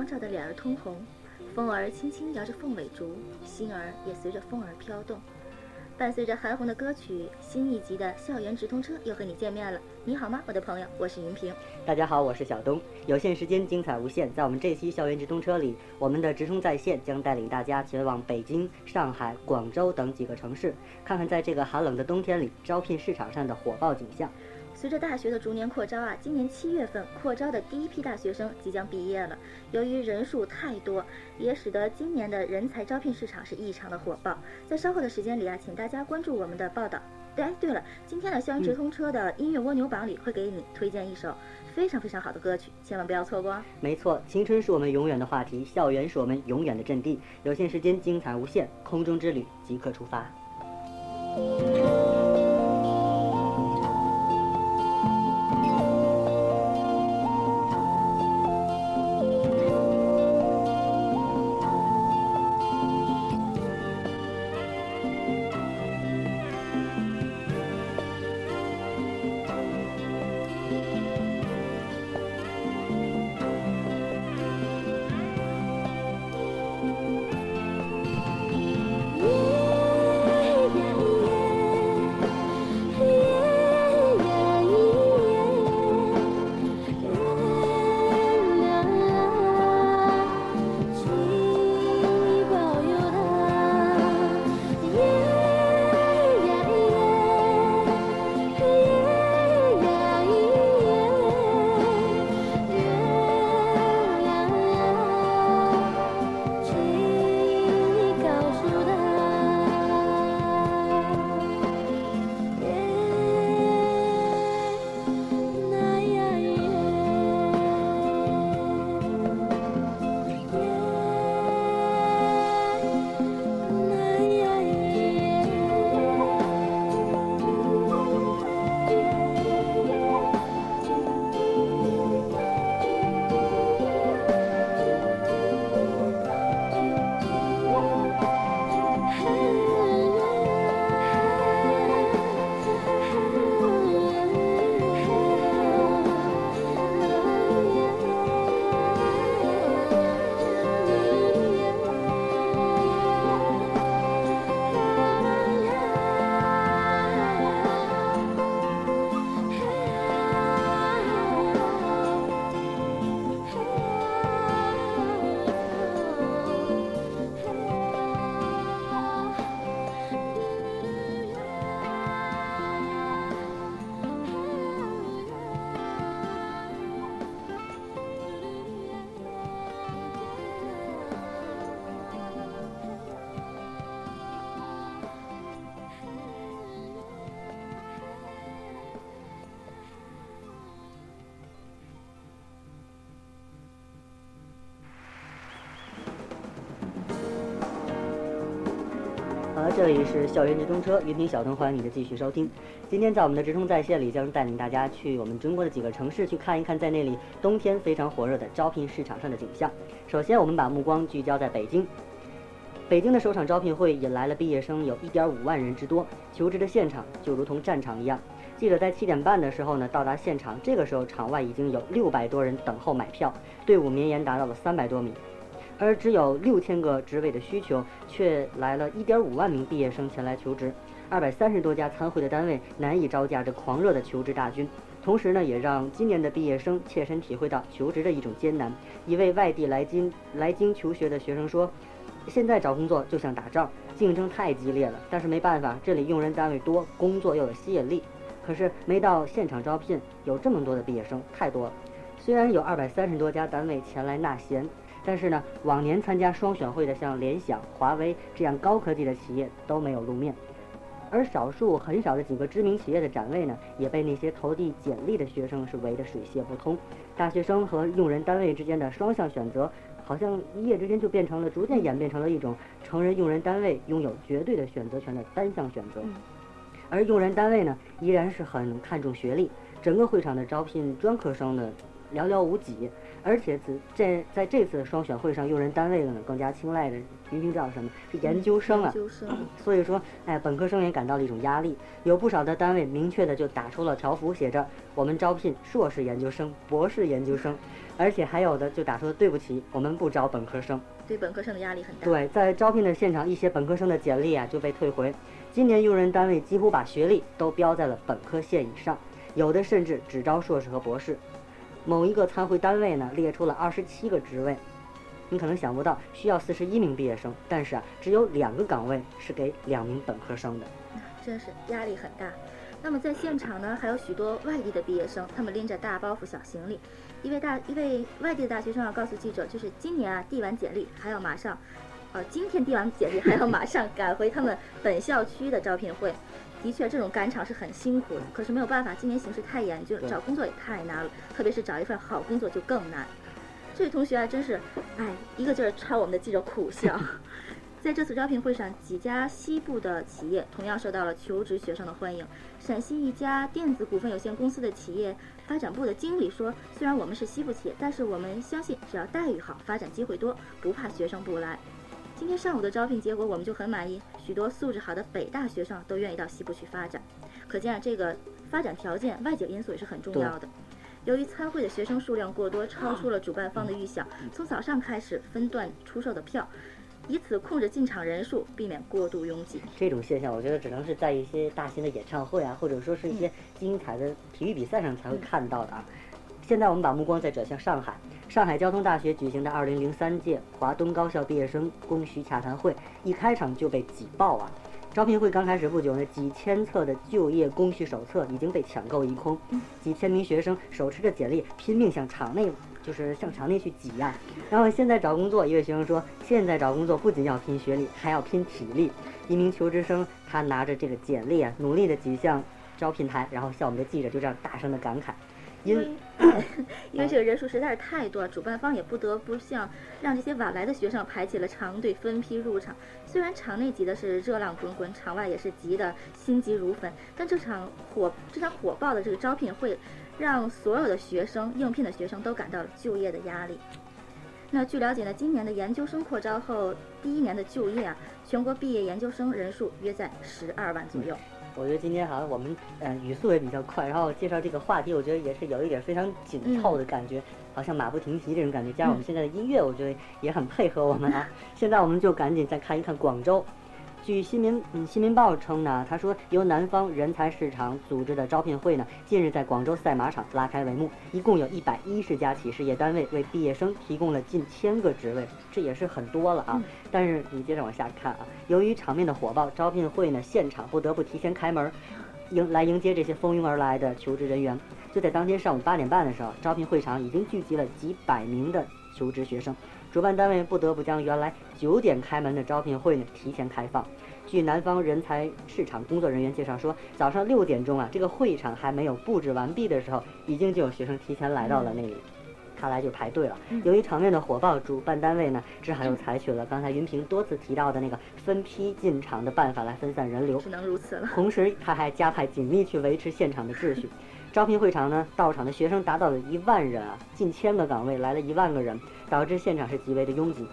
光照得脸儿通红，风儿轻轻摇着凤尾竹，心儿也随着风儿飘动。伴随着韩红的歌曲，新一集的校园直通车又和你见面了。你好吗，我的朋友？我是云平。大家好，我是小东。有限时间，精彩无限。在我们这期校园直通车里，我们的直通在线将带领大家前往北京、上海、广州等几个城市，看看在这个寒冷的冬天里，招聘市场上的火爆景象。随着大学的逐年扩招啊，今年七月份扩招的第一批大学生即将毕业了。由于人数太多，也使得今年的人才招聘市场是异常的火爆。在稍后的时间里啊，请大家关注我们的报道。哎，对了，今天的校园直通车的音乐蜗牛榜里会给你推荐一首非常非常好的歌曲，千万不要错过。没错，青春是我们永远的话题，校园是我们永远的阵地。有限时间，精彩无限，空中之旅即刻出发。这里是校园直通车，云听小东欢迎你的继续收听。今天在我们的直通在线里，将带领大家去我们中国的几个城市去看一看，在那里冬天非常火热的招聘市场上的景象。首先，我们把目光聚焦在北京。北京的首场招聘会引来了毕业生有一点五万人之多，求职的现场就如同战场一样。记者在七点半的时候呢到达现场，这个时候场外已经有六百多人等候买票，队伍绵延达到了三百多米。而只有六千个职位的需求，却来了一点五万名毕业生前来求职，二百三十多家参会的单位难以招架这狂热的求职大军。同时呢，也让今年的毕业生切身体会到求职的一种艰难。一位外地来京来京求学的学生说：“现在找工作就像打仗，竞争太激烈了。但是没办法，这里用人单位多，工作又有吸引力。可是没到现场招聘，有这么多的毕业生，太多了。虽然有二百三十多家单位前来纳贤。”但是呢，往年参加双选会的像联想、华为这样高科技的企业都没有露面，而少数很少的几个知名企业的展位呢，也被那些投递简历的学生是围得水泄不通。大学生和用人单位之间的双向选择，好像一夜之间就变成了，逐渐演变成了一种成人用人单位拥有绝对的选择权的单向选择。而用人单位呢，依然是很看重学历，整个会场的招聘专科生呢。寥寥无几。而且此这在这次双选会上，用人单位呢更加青睐的云平叫什么？是研究生啊。研究生。所以说，哎，本科生也感到了一种压力。有不少的单位明确的就打出了条幅，写着我们招聘硕士研究生、博士研究生。而且还有的就打出了对不起，我们不招本科生。对本科生的压力很大。对，在招聘的现场，一些本科生的简历啊就被退回。今年用人单位几乎把学历都标在了本科线以上，有的甚至只招硕士和博士。某一个参会单位呢，列出了二十七个职位，你可能想不到需要四十一名毕业生，但是啊，只有两个岗位是给两名本科生的，真是压力很大。那么在现场呢，还有许多外地的毕业生，他们拎着大包袱小行李。一位大一位外地的大学生要告诉记者，就是今年啊递完简历，还要马上，呃，今天递完简历还要马上赶回他们本校区的招聘会。的确，这种赶场是很辛苦的。可是没有办法，今年形势太严峻，找工作也太难了，特别是找一份好工作就更难。这位同学啊，真是，哎，一个劲儿朝我们的记者苦笑。在这次招聘会上，几家西部的企业同样受到了求职学生的欢迎。陕西一家电子股份有限公司的企业发展部的经理说：“虽然我们是西部企业，但是我们相信，只要待遇好，发展机会多，不怕学生不来。”今天上午的招聘结果，我们就很满意。许多素质好的北大学生都愿意到西部去发展，可见啊，这个发展条件外界因素也是很重要的。由于参会的学生数量过多，超出了主办方的预想，从早上开始分段出售的票，以此控制进场人数，避免过度拥挤。这种现象，我觉得只能是在一些大型的演唱会啊，或者说是一些精彩的体育比赛上才会看到的啊。现在我们把目光再转向上海。上海交通大学举行的2003届华东高校毕业生供需洽谈会，一开场就被挤爆啊！招聘会刚开始不久呢，几千册的就业供需手册已经被抢购一空，几千名学生手持着简历，拼命向场内，就是向场内去挤呀。然后现在找工作，一位学生说：“现在找工作不仅要拼学历，还要拼体力。”一名求职生他拿着这个简历啊，努力的挤向招聘台，然后向我们的记者就这样大声的感慨。因为 因为这个人数实在是太多了，主办方也不得不向让这些晚来的学生排起了长队，分批入场。虽然场内挤的是热浪滚滚，场外也是急得心急如焚，但这场火这场火爆的这个招聘会，让所有的学生应聘的学生都感到了就业的压力。那据了解呢，今年的研究生扩招后，第一年的就业啊，全国毕业研究生人数约在十二万左右。我觉得今天好像我们嗯语速也比较快，然后介绍这个话题，我觉得也是有一点非常紧凑的感觉，好像马不停蹄这种感觉。加上我们现在的音乐，我觉得也很配合我们啊。现在我们就赶紧再看一看广州。据新民嗯新民报称呢，他说由南方人才市场组织的招聘会呢，近日在广州赛马场拉开帷幕，一共有一百一十家企事业单位为毕业生提供了近千个职位，这也是很多了啊。但是你接着往下看啊，由于场面的火爆，招聘会呢现场不得不提前开门，迎来迎接这些蜂拥而来的求职人员。就在当天上午八点半的时候，招聘会场已经聚集了几百名的求职学生。主办单位不得不将原来九点开门的招聘会呢提前开放。据南方人才市场工作人员介绍说，早上六点钟啊，这个会场还没有布置完毕的时候，已经就有学生提前来到了那里，看来就排队了。由于场面的火爆，主办单位呢只好又采取了刚才云平多次提到的那个分批进场的办法来分散人流。只能如此了。同时，他还加派警力去维持现场的秩序。招聘会场呢，到场的学生达到了一万人啊，近千个岗位来了一万个人。导致现场是极为的拥挤。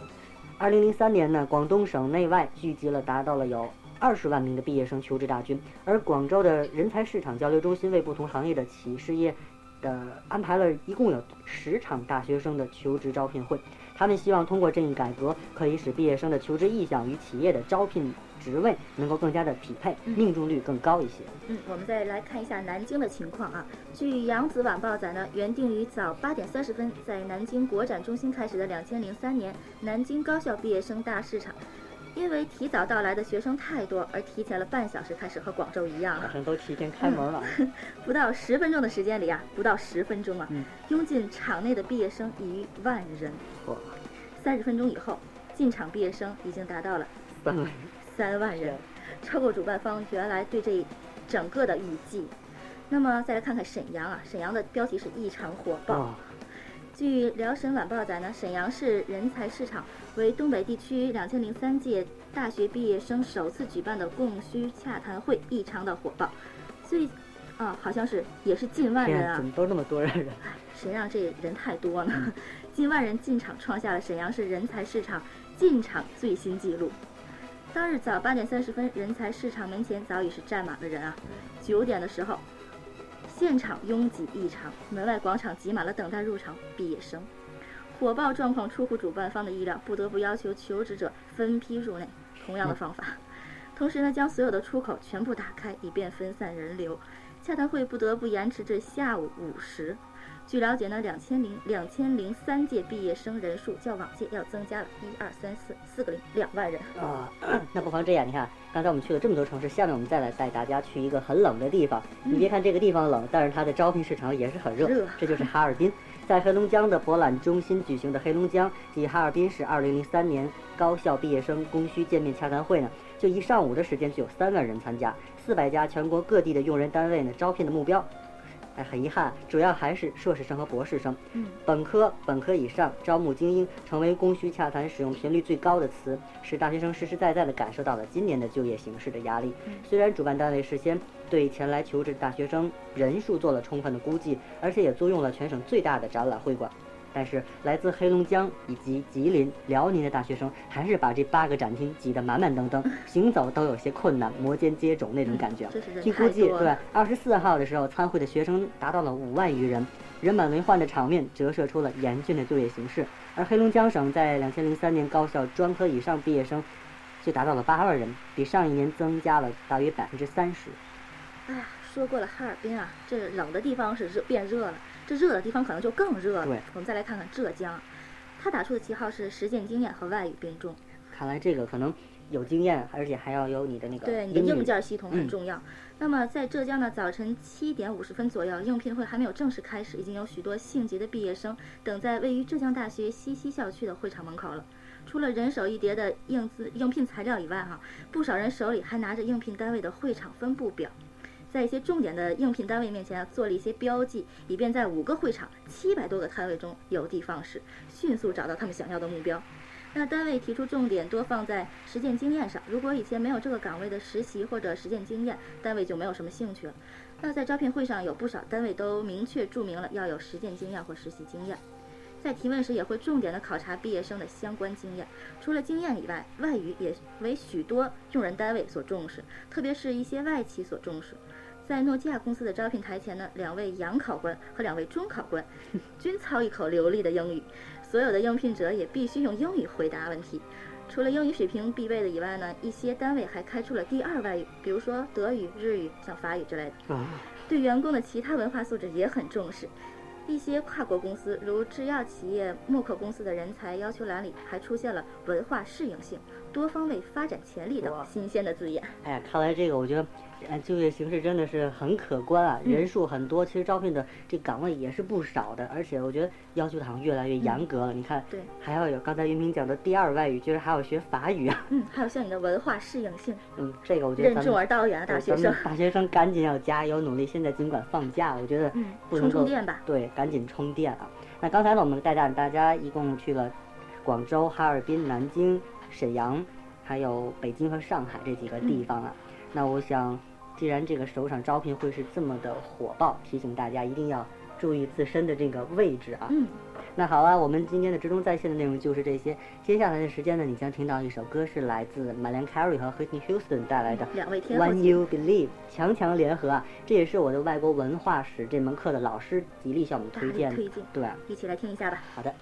二零零三年呢，广东省内外聚集了达到了有二十万名的毕业生求职大军，而广州的人才市场交流中心为不同行业的企事业，的安排了一共有十场大学生的求职招聘会。他们希望通过这一改革，可以使毕业生的求职意向与企业的招聘。职位能够更加的匹配，命中率更高一些。嗯，我们再来看一下南京的情况啊。据扬子晚报载呢，原定于早八点三十分在南京国展中心开始的两千零三年南京高校毕业生大市场，因为提早到来的学生太多，而提前了半小时开始，和广州一样，好像都提前开门了。不到十分钟的时间里啊，不到十分钟啊，拥进场内的毕业生已逾万人。哇三十分钟以后，进场毕业生已经达到了三万。三万人，超过主办方原来对这整个的预计。那么再来看看沈阳啊，沈阳的标题是异常火爆。据辽沈晚报载呢，沈阳市人才市场为东北地区两千零三届大学毕业生首次举办的供需洽谈会异常的火爆。最啊，好像是也是近万人啊！怎么都那么多人？谁让这人太多呢？近万人进场，创下了沈阳市人才市场进场最新纪录。当日早八点三十分，人才市场门前早已是站满了人啊。九点的时候，现场拥挤异常，门外广场挤满了等待入场毕业生。火爆状况出乎主办方的意料，不得不要求求职者分批入内。同样的方法，同时呢，将所有的出口全部打开，以便分散人流。洽谈会不得不延迟至下午五时。据了解呢，两千零两千零三届毕业生人数较往届要增加了一二三四四个零两万人啊。那不妨这样，你看，刚才我们去了这么多城市，下面我们再来带大家去一个很冷的地方。你别看这个地方冷，但是它的招聘市场也是很热。这就是哈尔滨，在黑龙江的博览中心举行的黑龙江及哈尔滨市二零零三年高校毕业生供需见面洽谈会呢，就一上午的时间就有三万人参加，四百家全国各地的用人单位呢招聘的目标。哎，很遗憾，主要还是硕士生和博士生。嗯，本科、本科以上招募精英，成为供需洽谈使用频率最高的词，使大学生实实在在地感受到了今年的就业形势的压力。虽然主办单位事先对前来求职大学生人数做了充分的估计，而且也租用了全省最大的展览会馆。但是来自黑龙江以及吉林、辽宁的大学生还是把这八个展厅挤得满满登登，行走都有些困难，摩肩接踵那种感觉。据估计，对，二十四号的时候参会的学生达到了五万余人，人满为患的场面折射出了严峻的就业形势。而黑龙江省在两千零三年高校专科以上毕业生就达到了八万人，比上一年增加了大约百分之三十。哎呀，说过了哈尔滨啊，这冷的地方是热变热了。这热的地方可能就更热了。对，我们再来看看浙江，他打出的旗号是实践经验和外语并重。看来这个可能有经验，而且还要有你的那个对你的硬件系统很重要。那么在浙江呢，早晨七点五十分左右，应聘会还没有正式开始，已经有许多性急的毕业生等在位于浙江大学西溪校区的会场门口了。除了人手一叠的应资应聘材料以外，哈，不少人手里还拿着应聘单位的会场分布表。在一些重点的应聘单位面前做了一些标记，以便在五个会场、七百多个摊位中有的放矢，迅速找到他们想要的目标。那单位提出重点多放在实践经验上，如果以前没有这个岗位的实习或者实践经验，单位就没有什么兴趣了。那在招聘会上有不少单位都明确注明了要有实践经验或实习经验。在提问时也会重点的考察毕业生的相关经验，除了经验以外，外语也为许多用人单位所重视，特别是一些外企所重视。在诺基亚公司的招聘台前呢，两位洋考官和两位中考官 均操一口流利的英语，所有的应聘者也必须用英语回答问题。除了英语水平必备的以外呢，一些单位还开出了第二外语，比如说德语、日语、像法语之类的。对员工的其他文化素质也很重视。一些跨国公司，如制药企业默克公司的人才要求栏里还出现了文化适应性、多方位发展潜力等新鲜的字眼。哎呀，看来这个我觉得。嗯，就业形势真的是很可观啊，人数很多，其实招聘的这岗位也是不少的，而且我觉得要求好像越来越严格了。你看，对，还要有刚才云平讲的第二外语，居然还要学法语啊。嗯，还有像你的文化适应性。嗯，这个我觉得任重而道远的大学生，大学生赶紧要加油努力。现在尽管放假，我觉得不能充电吧。对，赶紧充电啊！那刚才呢，我们带大大家一共去了广州、哈尔滨、南京、沈阳，还有北京和上海这几个地方啊。那我想。既然这个首场招聘会是这么的火爆，提醒大家一定要注意自身的这个位置啊。嗯，那好了，我们今天的直中在线的内容就是这些。接下来的时间呢，你将听到一首歌，是来自 Mariah Carey 和 Whitney Houston 带来的两位天 When You Believe，强强联合啊！这也是我的外国文化史这门课的老师极力向我们推荐。推荐，对，一起来听一下吧。好的。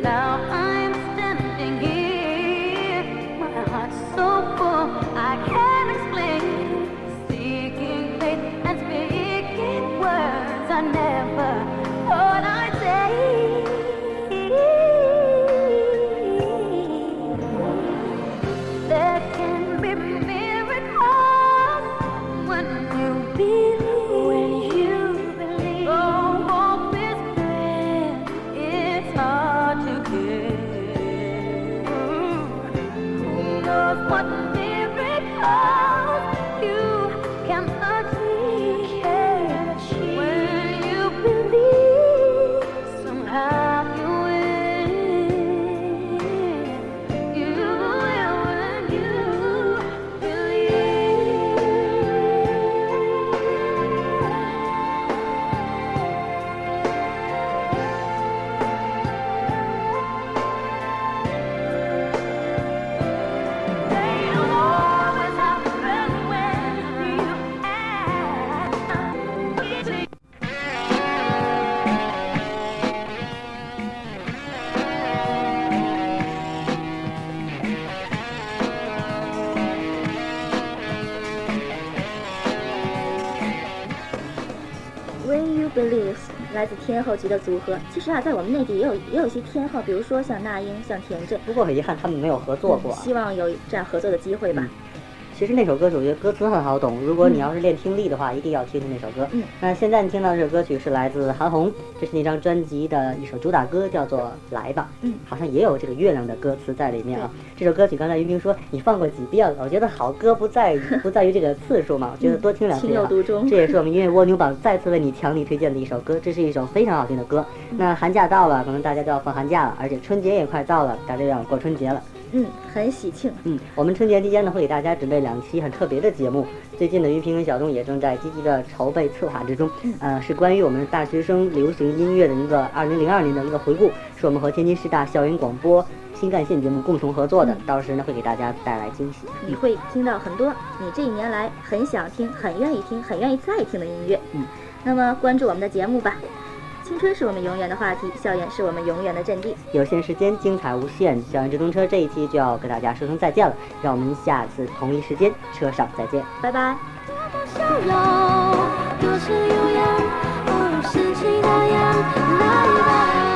now. I'm 来自天后级的组合。其实啊，在我们内地也有也有一些天后，比如说像那英、像田震。不过很遗憾，他们没有合作过。希望有这样合作的机会吧。其实那首歌曲我觉得歌词很好懂，如果你要是练听力的话，一定要听听那首歌。嗯，那现在你听到这首歌曲是来自韩红，这是那张专辑的一首主打歌，叫做《来吧》。嗯，好像也有这个月亮的歌词在里面啊。这首歌曲刚才云冰说你放过几遍了，我觉得好歌不在于 不在于这个次数嘛，我觉得多听两遍啊。这也是我们音乐蜗牛榜再次为你强力推荐的一首歌，这是一首非常好听的歌。那寒假到了，可能大家都要放寒假了，而且春节也快到了，大家要过春节了。嗯，很喜庆。嗯，我们春节期间呢，会给大家准备两期很特别的节目。最近的，于平跟小东也正在积极的筹备策划之中。呃，是关于我们大学生流行音乐的一个二零零二年的一个回顾，是我们和天津师大校园广播新干线节目共同合作的。到时呢，会给大家带来惊喜。你会听到很多你这一年来很想听、很愿意听、很愿意再听的音乐。嗯，那么关注我们的节目吧。青春是我们永远的话题，校园是我们永远的阵地。有限时间，精彩无限。校园直通车这一期就要跟大家说声再见了，让我们下次同一时间车上再见，拜拜。笑容多是悠扬，哦，深情荡漾，来吧。